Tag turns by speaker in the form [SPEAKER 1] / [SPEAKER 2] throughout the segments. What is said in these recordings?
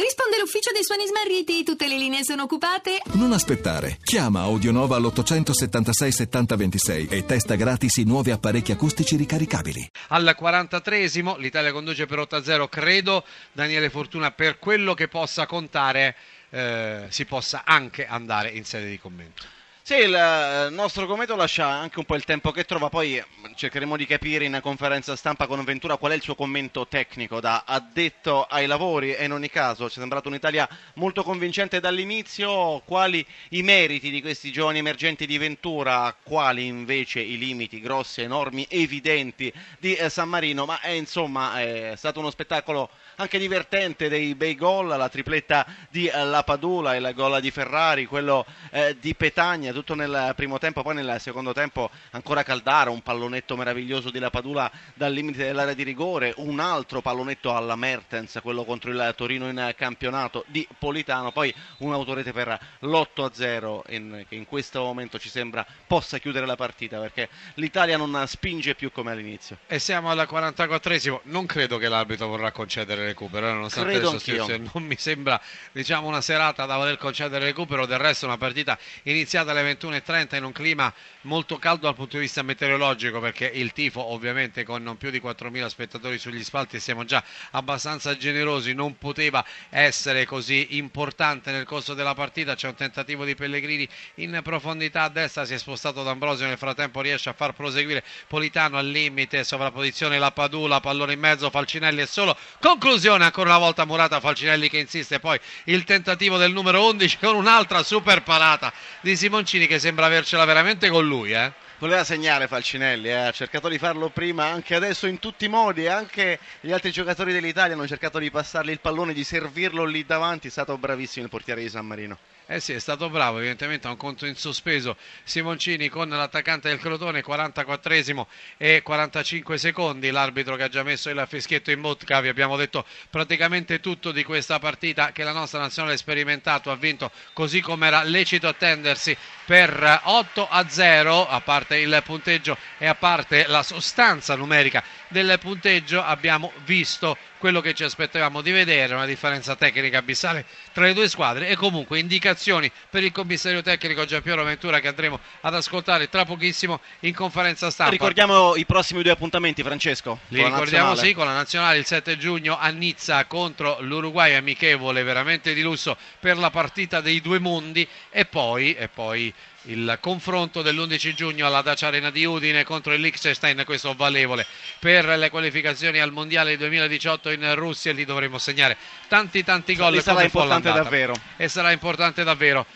[SPEAKER 1] Risponde l'ufficio dei suoni smarriti, tutte le linee sono occupate.
[SPEAKER 2] Non aspettare. Chiama Audionova all'876 7026 e testa gratis i nuovi apparecchi acustici ricaricabili.
[SPEAKER 3] Al 43esimo l'Italia conduce per 8-0, credo Daniele Fortuna per quello che possa contare eh, si possa anche andare in sede di commento.
[SPEAKER 4] Sì, il eh, nostro commento lascia anche un po' il tempo che trova, poi cercheremo di capire in conferenza stampa con Ventura qual è il suo commento tecnico da addetto ai lavori e in ogni caso ci è sembrato un'Italia molto convincente dall'inizio, quali i meriti di questi giovani emergenti di Ventura, quali invece i limiti grossi, enormi, evidenti di eh, San Marino, ma è insomma è stato uno spettacolo anche divertente dei bei gol, la tripletta di eh, Lapadula, il gol di Ferrari, quello eh, di Petagna, tutto nel primo tempo, poi nel secondo tempo ancora Caldara, un pallonetto meraviglioso di Lapadula dal limite dell'area di rigore, un altro pallonetto alla Mertens, quello contro il Torino in campionato di Politano, poi un autorete per l'8-0 in, che in questo momento ci sembra possa chiudere la partita perché l'Italia non spinge più come all'inizio.
[SPEAKER 3] E siamo al 44esimo, non credo che l'arbitro vorrà concedere recupero, eh, nonostante
[SPEAKER 4] Credo
[SPEAKER 3] le sostituzioni. Non mi sembra diciamo, una serata da voler concedere recupero, del resto una partita iniziata alle 21.30 in un clima molto caldo dal punto di vista meteorologico perché il tifo ovviamente con non più di 4.000 spettatori sugli spalti e siamo già abbastanza generosi, non poteva essere così importante nel corso della partita, c'è un tentativo di Pellegrini in profondità a destra, si è spostato D'Ambrosio, nel frattempo riesce a far proseguire Politano al limite, sovrapposizione la Padula, pallone in mezzo, Falcinelli è solo, conclusione ancora una volta Murata, Falcinelli che insiste, poi il tentativo del numero 11 con un'altra super parata di Simoncini che sembra avercela veramente con lui. Eh?
[SPEAKER 4] Voleva segnare Falcinelli, eh, ha cercato di farlo prima, anche adesso in tutti i modi, e anche gli altri giocatori dell'Italia hanno cercato di passargli il pallone, di servirlo lì davanti, è stato bravissimo il portiere di San Marino.
[SPEAKER 3] Eh sì, è stato bravo, evidentemente ha un conto in sospeso. Simoncini con l'attaccante del Crotone, 44esimo e 45 secondi, l'arbitro che ha già messo il fischietto in bocca, vi abbiamo detto praticamente tutto di questa partita che la nostra nazionale ha sperimentato, ha vinto così come era lecito attendersi per 8 a 0, a parte il punteggio e a parte la sostanza numerica del punteggio, abbiamo visto quello che ci aspettavamo di vedere, una differenza tecnica abissale tra le due squadre e comunque indicazioni per il commissario tecnico Giampiero Ventura che andremo ad ascoltare tra pochissimo in conferenza stampa.
[SPEAKER 4] Ricordiamo i prossimi due appuntamenti, Francesco.
[SPEAKER 3] Li ricordiamo
[SPEAKER 4] nazionale.
[SPEAKER 3] sì con la nazionale il 7 giugno a Nizza contro l'Uruguay amichevole veramente di lusso per la partita dei due mondi e poi, e poi il confronto dell'11 giugno alla Dacia Arena di Udine contro il Liechtenstein, questo valevole per le qualificazioni al Mondiale 2018 in Russia, lì dovremo segnare tanti tanti gol
[SPEAKER 4] Lì sarà importante davvero.
[SPEAKER 3] e sarà importante davvero.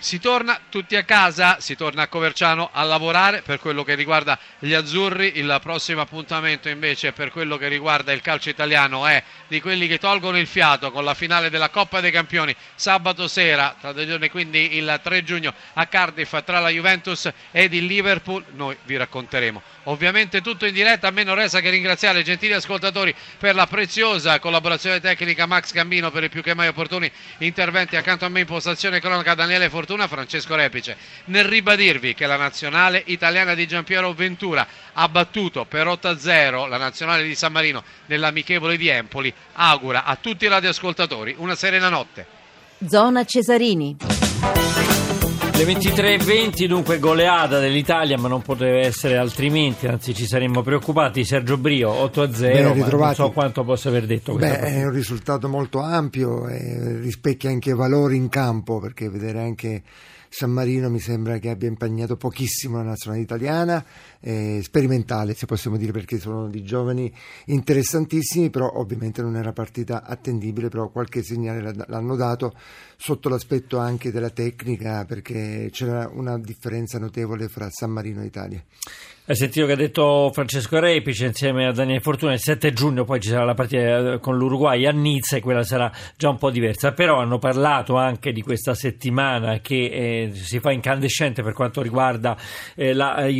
[SPEAKER 3] Si torna tutti a casa, si torna a Coverciano a lavorare per quello che riguarda gli azzurri. Il prossimo appuntamento invece per quello che riguarda il calcio italiano è di quelli che tolgono il fiato con la finale della Coppa dei Campioni sabato sera, tra due giorni quindi il 3 giugno a Cardiff tra la Juventus ed il Liverpool. Noi vi racconteremo ovviamente tutto in diretta. A me non resta che ringraziare i gentili ascoltatori per la preziosa collaborazione tecnica Max Gambino per i più che mai opportuni interventi accanto a me in postazione cronaca Daniele Fortuna, Francesco Repice. Nel ribadirvi che la nazionale italiana di Giampiero Ventura ha battuto per 8-0 la nazionale di San Marino nell'amichevole di Empoli, augura a tutti i radioascoltatori una serena notte.
[SPEAKER 5] Zona Cesarini.
[SPEAKER 6] Le 23.20 dunque goleata dell'Italia ma non poteva essere altrimenti anzi ci saremmo preoccupati. Sergio Brio 8 a 0
[SPEAKER 7] Ben
[SPEAKER 6] ma non
[SPEAKER 7] ritrovati.
[SPEAKER 6] so quanto possa aver detto
[SPEAKER 7] Beh, è un risultato molto ampio e rispecchia anche valori in campo perché vedere anche San Marino mi sembra che abbia impegnato pochissimo la nazionale italiana, eh, sperimentale se possiamo dire perché sono di giovani interessantissimi, però ovviamente non era partita attendibile, però qualche segnale l'ha- l'hanno dato sotto l'aspetto anche della tecnica perché c'era una differenza notevole fra San Marino e Italia.
[SPEAKER 6] Hai sentito che ha detto Francesco Repice insieme a Daniele Fortuna il 7 giugno poi ci sarà la partita eh, con l'Uruguay a Nizza e quella sarà già un po' diversa però hanno parlato anche di questa settimana che eh, si fa incandescente per quanto riguarda eh, la eh,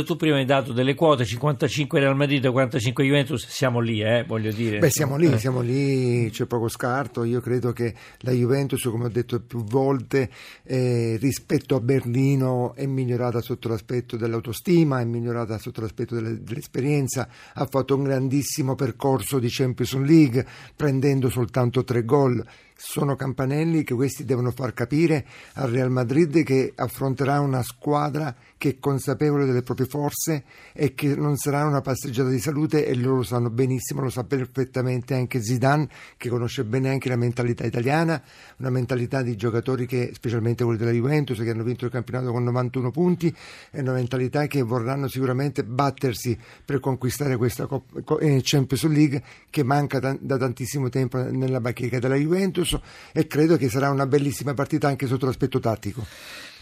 [SPEAKER 6] Juventus tu prima hai dato delle quote 55 Real Madrid 45 Juventus siamo lì eh, voglio dire
[SPEAKER 7] Beh, siamo lì,
[SPEAKER 6] Eh.
[SPEAKER 7] siamo lì, c'è poco scarto. Io credo che la Juventus, come ho detto più volte, eh, rispetto a Berlino è migliorata sotto l'aspetto dell'autostima, è migliorata sotto l'aspetto delle- dell'esperienza, ha fatto un grandissimo percorso di Champions League prendendo soltanto tre gol. Sono campanelli che questi devono far capire al Real Madrid che affronterà una squadra che è consapevole delle proprie forze e che non sarà una passeggiata di salute e loro lo sanno benissimo, lo sa perfettamente anche Zidane che conosce bene anche la mentalità italiana, una mentalità di giocatori che, specialmente quelli della Juventus, che hanno vinto il campionato con 91 punti, è una mentalità che vorranno sicuramente battersi per conquistare questa Cop- Co- eh, Champions League che manca da tantissimo tempo nella bacheca della Juventus e credo che sarà una bellissima partita anche sotto l'aspetto tattico.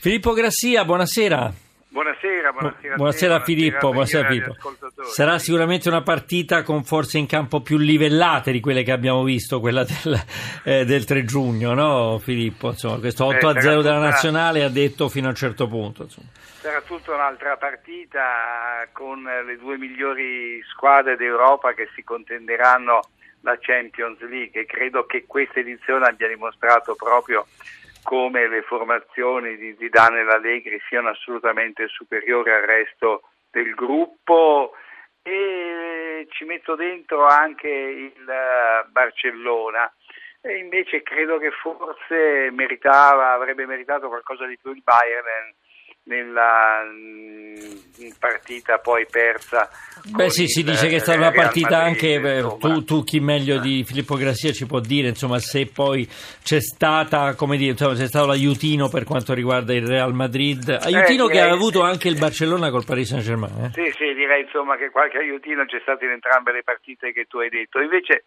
[SPEAKER 6] Filippo Grassia, buonasera.
[SPEAKER 8] Buonasera, buonasera,
[SPEAKER 6] Buonasera
[SPEAKER 8] a te,
[SPEAKER 6] Filippo,
[SPEAKER 8] a
[SPEAKER 6] buonasera Filippo. Sarà sicuramente una partita con forze in campo più livellate di quelle che abbiamo visto, quella del, eh, del 3 giugno, no Filippo? Insomma, questo 8 a
[SPEAKER 8] Eh,
[SPEAKER 6] 0 della nazionale ha detto fino a un certo punto. insomma.
[SPEAKER 8] Sarà tutta un'altra partita con le due migliori squadre d'Europa che si contenderanno la Champions League e credo che questa edizione abbia dimostrato proprio come le formazioni di Zidane e Allegri siano assolutamente superiori al resto del gruppo. E ci metto dentro anche il eh, Barcellona. E invece credo che forse meritava, avrebbe meritato qualcosa di più il Bayern nella mm, partita poi persa.
[SPEAKER 6] Beh sì, si dice che è
[SPEAKER 8] eh,
[SPEAKER 6] stata una partita
[SPEAKER 8] Madrid,
[SPEAKER 6] anche, eh, tu, tu chi meglio di Filippo Grassia ci può dire, insomma, se poi c'è stata, come dire, insomma, c'è stato l'aiutino per quanto riguarda il Real Madrid, aiutino che ha
[SPEAKER 8] direi-
[SPEAKER 6] avuto anche il Barcellona col Paris Saint Germain. Eh?
[SPEAKER 8] Sì, sì, direi insomma che qualche aiutino c'è stato in entrambe le partite che tu hai detto. Invece,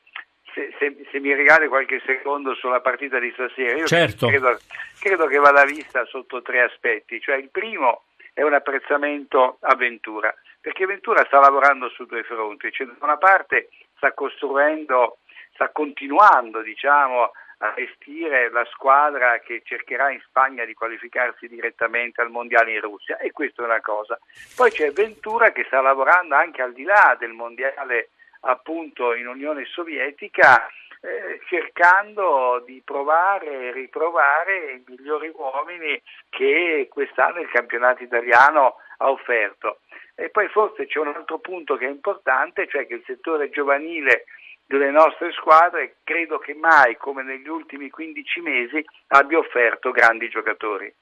[SPEAKER 8] se, se- se mi regali qualche secondo sulla partita di stasera, io
[SPEAKER 6] Certo.
[SPEAKER 8] credo, credo che vada vista sotto tre aspetti. Cioè, il primo è un apprezzamento a Ventura, perché Ventura sta lavorando su due fronti. Cioè, da una parte sta costruendo, sta continuando, diciamo, a gestire la squadra che cercherà in Spagna di qualificarsi direttamente al mondiale in Russia e questa è una cosa. Poi c'è Ventura che sta lavorando anche al di là del mondiale appunto in Unione Sovietica eh, cercando di provare e riprovare i migliori uomini che quest'anno il campionato italiano ha offerto. E poi forse c'è un altro punto che è importante, cioè che il settore giovanile delle nostre squadre credo che mai come negli ultimi 15 mesi abbia offerto grandi giocatori.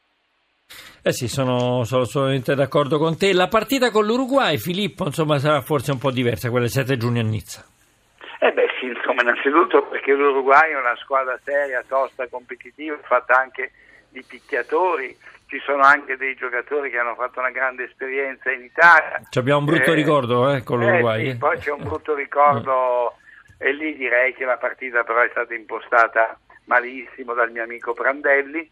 [SPEAKER 6] Eh sì, sono, sono assolutamente d'accordo con te. La partita con l'Uruguay, Filippo, insomma, sarà forse un po' diversa, quella del 7 giugno a Nizza.
[SPEAKER 8] Eh beh sì, insomma, innanzitutto perché l'Uruguay è una squadra seria, tosta, competitiva, fatta anche di picchiatori, ci sono anche dei giocatori che hanno fatto una grande esperienza in Italia.
[SPEAKER 6] Ci abbiamo un brutto
[SPEAKER 8] Eh,
[SPEAKER 6] ricordo eh, con
[SPEAKER 8] eh,
[SPEAKER 6] l'Uruguay.
[SPEAKER 8] sì,
[SPEAKER 6] eh.
[SPEAKER 8] poi c'è un brutto ricordo e lì direi che la partita però è stata impostata malissimo dal mio amico Prandelli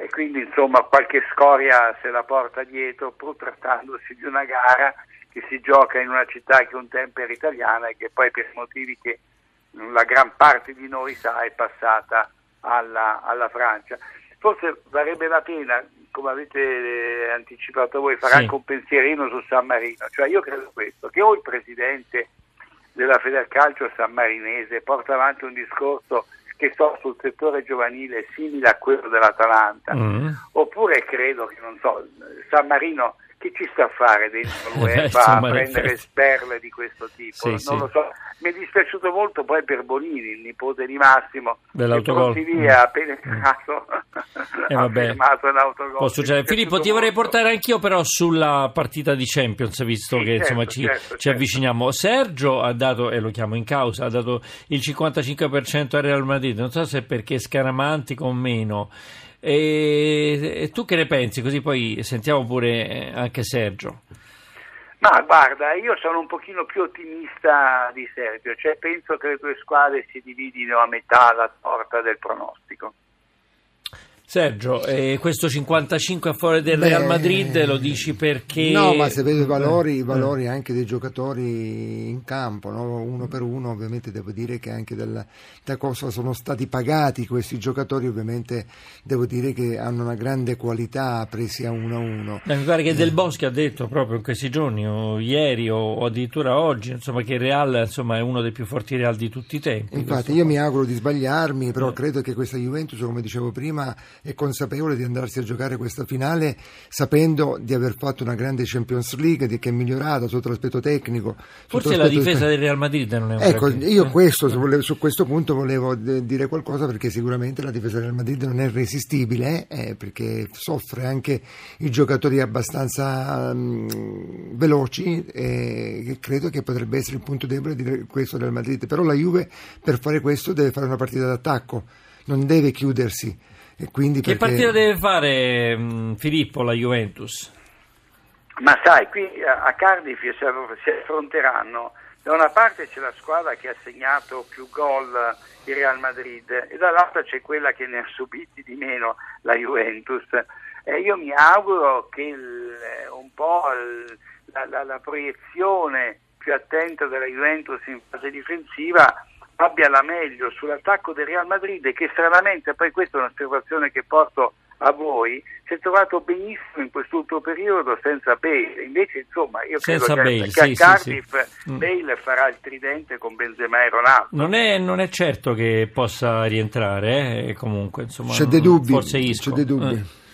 [SPEAKER 8] e quindi insomma qualche scoria se la porta dietro pur trattandosi di una gara che si gioca in una città che un tempo era italiana e che poi per motivi che la gran parte di noi sa è passata alla, alla Francia. Forse varrebbe la pena, come avete eh, anticipato voi, fare
[SPEAKER 6] Sì.
[SPEAKER 8] anche un pensierino su San Marino. Cioè io credo questo, che o il presidente della Federcalcio sammarinese porta avanti un discorso che so sul settore giovanile simile a quello dell'Atalanta,
[SPEAKER 6] Mm.
[SPEAKER 8] oppure credo che, non so, San Marino che ci sta a fare dentro l'UEFA a prendere sperle di questo tipo?
[SPEAKER 6] Sì,
[SPEAKER 8] non
[SPEAKER 6] sì.
[SPEAKER 8] lo so. Mi è dispiaciuto molto poi per Bonini, il nipote di Massimo,
[SPEAKER 6] Dell'autogol.
[SPEAKER 8] che via ha penetrato,
[SPEAKER 6] Eh,
[SPEAKER 8] ha firmato un autogol.
[SPEAKER 6] Può succedere. Filippo, ti vorrei
[SPEAKER 8] molto.
[SPEAKER 6] portare anch'io però sulla partita di Champions, visto
[SPEAKER 8] Sì,
[SPEAKER 6] che
[SPEAKER 8] certo,
[SPEAKER 6] insomma ci,
[SPEAKER 8] certo,
[SPEAKER 6] ci
[SPEAKER 8] certo.
[SPEAKER 6] avviciniamo. Sergio ha dato, e lo chiamo in causa, ha dato il 55% al Real Madrid, non so se perché scaramantico o meno. E, e tu che ne pensi? Così poi sentiamo pure eh, anche Sergio.
[SPEAKER 8] Ma guarda, io sono un pochino più ottimista di Sergio, cioè penso che le due squadre si dividino a metà la torta del pronostico.
[SPEAKER 6] Sergio, eh, questo 55 a favore del
[SPEAKER 7] Beh,
[SPEAKER 6] Real Madrid lo dici perché...
[SPEAKER 7] No, ma se vedo i valori, i
[SPEAKER 6] Eh.
[SPEAKER 7] valori anche dei giocatori in campo, no? uno per uno, ovviamente devo dire che anche del- da cosa sono stati pagati questi giocatori, ovviamente devo dire che hanno una grande qualità presi a uno a uno.
[SPEAKER 6] Eh, Mi pare che Del Boschi ha detto proprio in questi giorni, o ieri o, addirittura oggi, insomma, che il Real insomma, è uno dei più forti Real di tutti i tempi.
[SPEAKER 7] Infatti io mi auguro di sbagliarmi, però credo che questa Juventus, come dicevo prima, è consapevole di andarsi a giocare questa finale sapendo di aver fatto una grande Champions League, di che è migliorata sotto l'aspetto tecnico.
[SPEAKER 6] Forse la difesa del Real Madrid non è una
[SPEAKER 7] Ecco, io questo, su questo punto volevo dire qualcosa perché sicuramente la difesa del Real Madrid non è resistibile eh, perché soffre anche i giocatori abbastanza um, veloci e credo che potrebbe essere il punto debole di questo del Madrid. Però la Juve per fare questo deve fare una partita d'attacco, non deve chiudersi. E quindi
[SPEAKER 6] che
[SPEAKER 7] perché...
[SPEAKER 6] partita deve fare mh, Filippo la Juventus?
[SPEAKER 8] Ma sai, qui a Cardiff si affronteranno da una parte c'è la squadra che ha segnato più gol il Real Madrid e dall'altra c'è quella che ne ha subiti di meno la Juventus. E io mi auguro che il, un po' il, la, la, la proiezione più attenta della Juventus in fase difensiva abbia la meglio sull'attacco del Real Madrid che stranamente, poi questa è un'osservazione che porto a voi, si è trovato benissimo in quest'ultimo periodo senza Bale, invece insomma io
[SPEAKER 6] senza
[SPEAKER 8] credo
[SPEAKER 6] Bale,
[SPEAKER 8] che,
[SPEAKER 6] sì,
[SPEAKER 8] a Cardiff
[SPEAKER 6] sì, sì. Mm.
[SPEAKER 8] Bale farà il tridente con Benzema e Ronaldo.
[SPEAKER 6] Non è, non è certo che possa rientrare, eh, comunque insomma,
[SPEAKER 7] c'è dei dubbi,
[SPEAKER 6] forse Isco.
[SPEAKER 7] c'è dei dubbi.
[SPEAKER 6] Eh.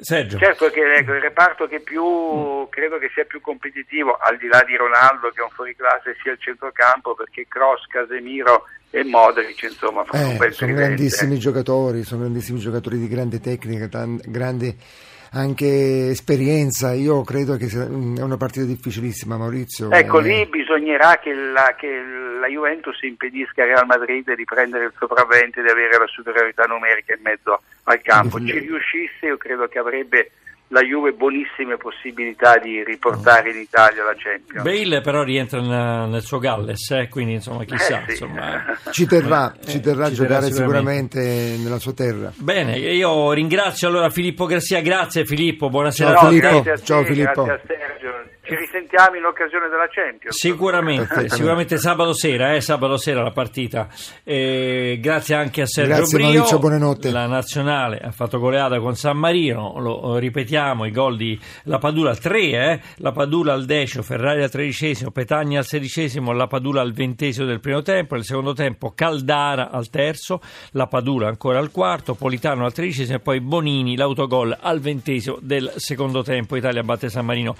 [SPEAKER 6] Sergio.
[SPEAKER 8] Certo che ecco, il reparto che più credo che sia più competitivo, al di là di Ronaldo che è un fuoriclasse, sia il centrocampo perché Cross, Casemiro e Modric insomma fanno
[SPEAKER 7] Eh,
[SPEAKER 8] un bel
[SPEAKER 7] sono grandissimi giocatori, sono grandissimi giocatori di grande tecnica, tan- grande anche esperienza. Io credo che sia è una partita difficilissima, Maurizio.
[SPEAKER 8] Ecco,
[SPEAKER 7] Eh,
[SPEAKER 8] lì bisognerà che la, che la Juventus impedisca al Real Madrid di prendere il sopravvento e di avere la superiorità numerica in mezzo al campo. Ci riuscisse, io credo che avrebbe la Juve buonissime possibilità di riportare in Italia la Champions.
[SPEAKER 6] Bale però rientra in- nel suo Galles, eh, quindi insomma chissà.
[SPEAKER 8] Eh, sì.
[SPEAKER 6] insomma,
[SPEAKER 7] Ci terrà,
[SPEAKER 6] Eh,
[SPEAKER 7] ci terrà a
[SPEAKER 6] ci
[SPEAKER 7] giocare
[SPEAKER 6] terrà
[SPEAKER 7] sicuramente nella sua terra.
[SPEAKER 6] Bene, io ringrazio allora Filippo Garcia, grazie Filippo, buonasera
[SPEAKER 7] Ciao,
[SPEAKER 6] a tutti.
[SPEAKER 7] Filippo.
[SPEAKER 8] grazie a te,
[SPEAKER 7] Ciao, Filippo.
[SPEAKER 8] Ci risentiamo in occasione della Champions.
[SPEAKER 6] Sicuramente, sicuramente sabato sera, eh, sabato sera la partita. Eh, grazie anche a Sergio
[SPEAKER 7] Grazie,
[SPEAKER 6] Brio.
[SPEAKER 7] Maurizio, buonanotte.
[SPEAKER 6] La nazionale ha fatto goleata con San Marino, lo ripetiamo, i gol di La Padula 3, eh, La Padula al decimo, Ferrari al tredicesimo, Petagna al sedicesimo, La Padula al ventesimo del primo tempo, nel secondo tempo Caldara al terzo, La Padula ancora al quarto, Politano al tredicesimo e poi Bonini l'autogol al ventesimo del secondo tempo. Italia batte San Marino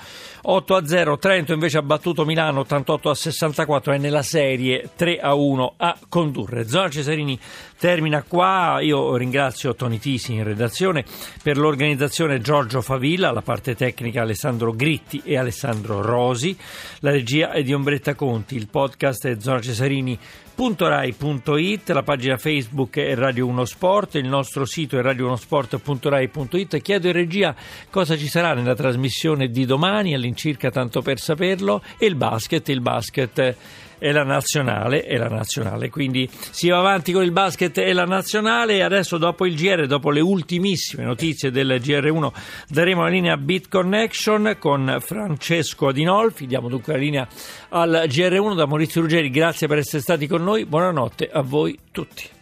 [SPEAKER 6] 8 a 0, Trento invece ha battuto Milano 88 a 64 e nella serie 3 a 1 a condurre. Zona Cesarini termina qua, io ringrazio Toni Tisi in redazione per l'organizzazione Giorgio Favilla, la parte tecnica Alessandro Gritti e Alessandro Rosi, la regia è di Ombretta Conti, il podcast è Zona Cesarini www.rai.it, la pagina Facebook è Radio 1 Sport, il nostro sito è radio1sport.rai.it. Chiedo in regia cosa ci sarà nella trasmissione di domani, all'incirca America, tanto per saperlo, e il basket, il basket è la nazionale e la nazionale. Quindi si va avanti con il basket e la nazionale. E adesso, dopo il GR, dopo le ultimissime notizie del GR1, daremo la linea Bit Connection con Francesco Adinolfi. Diamo dunque la linea al GR1 da Maurizio Ruggeri. Grazie per essere stati con noi. Buonanotte a voi tutti.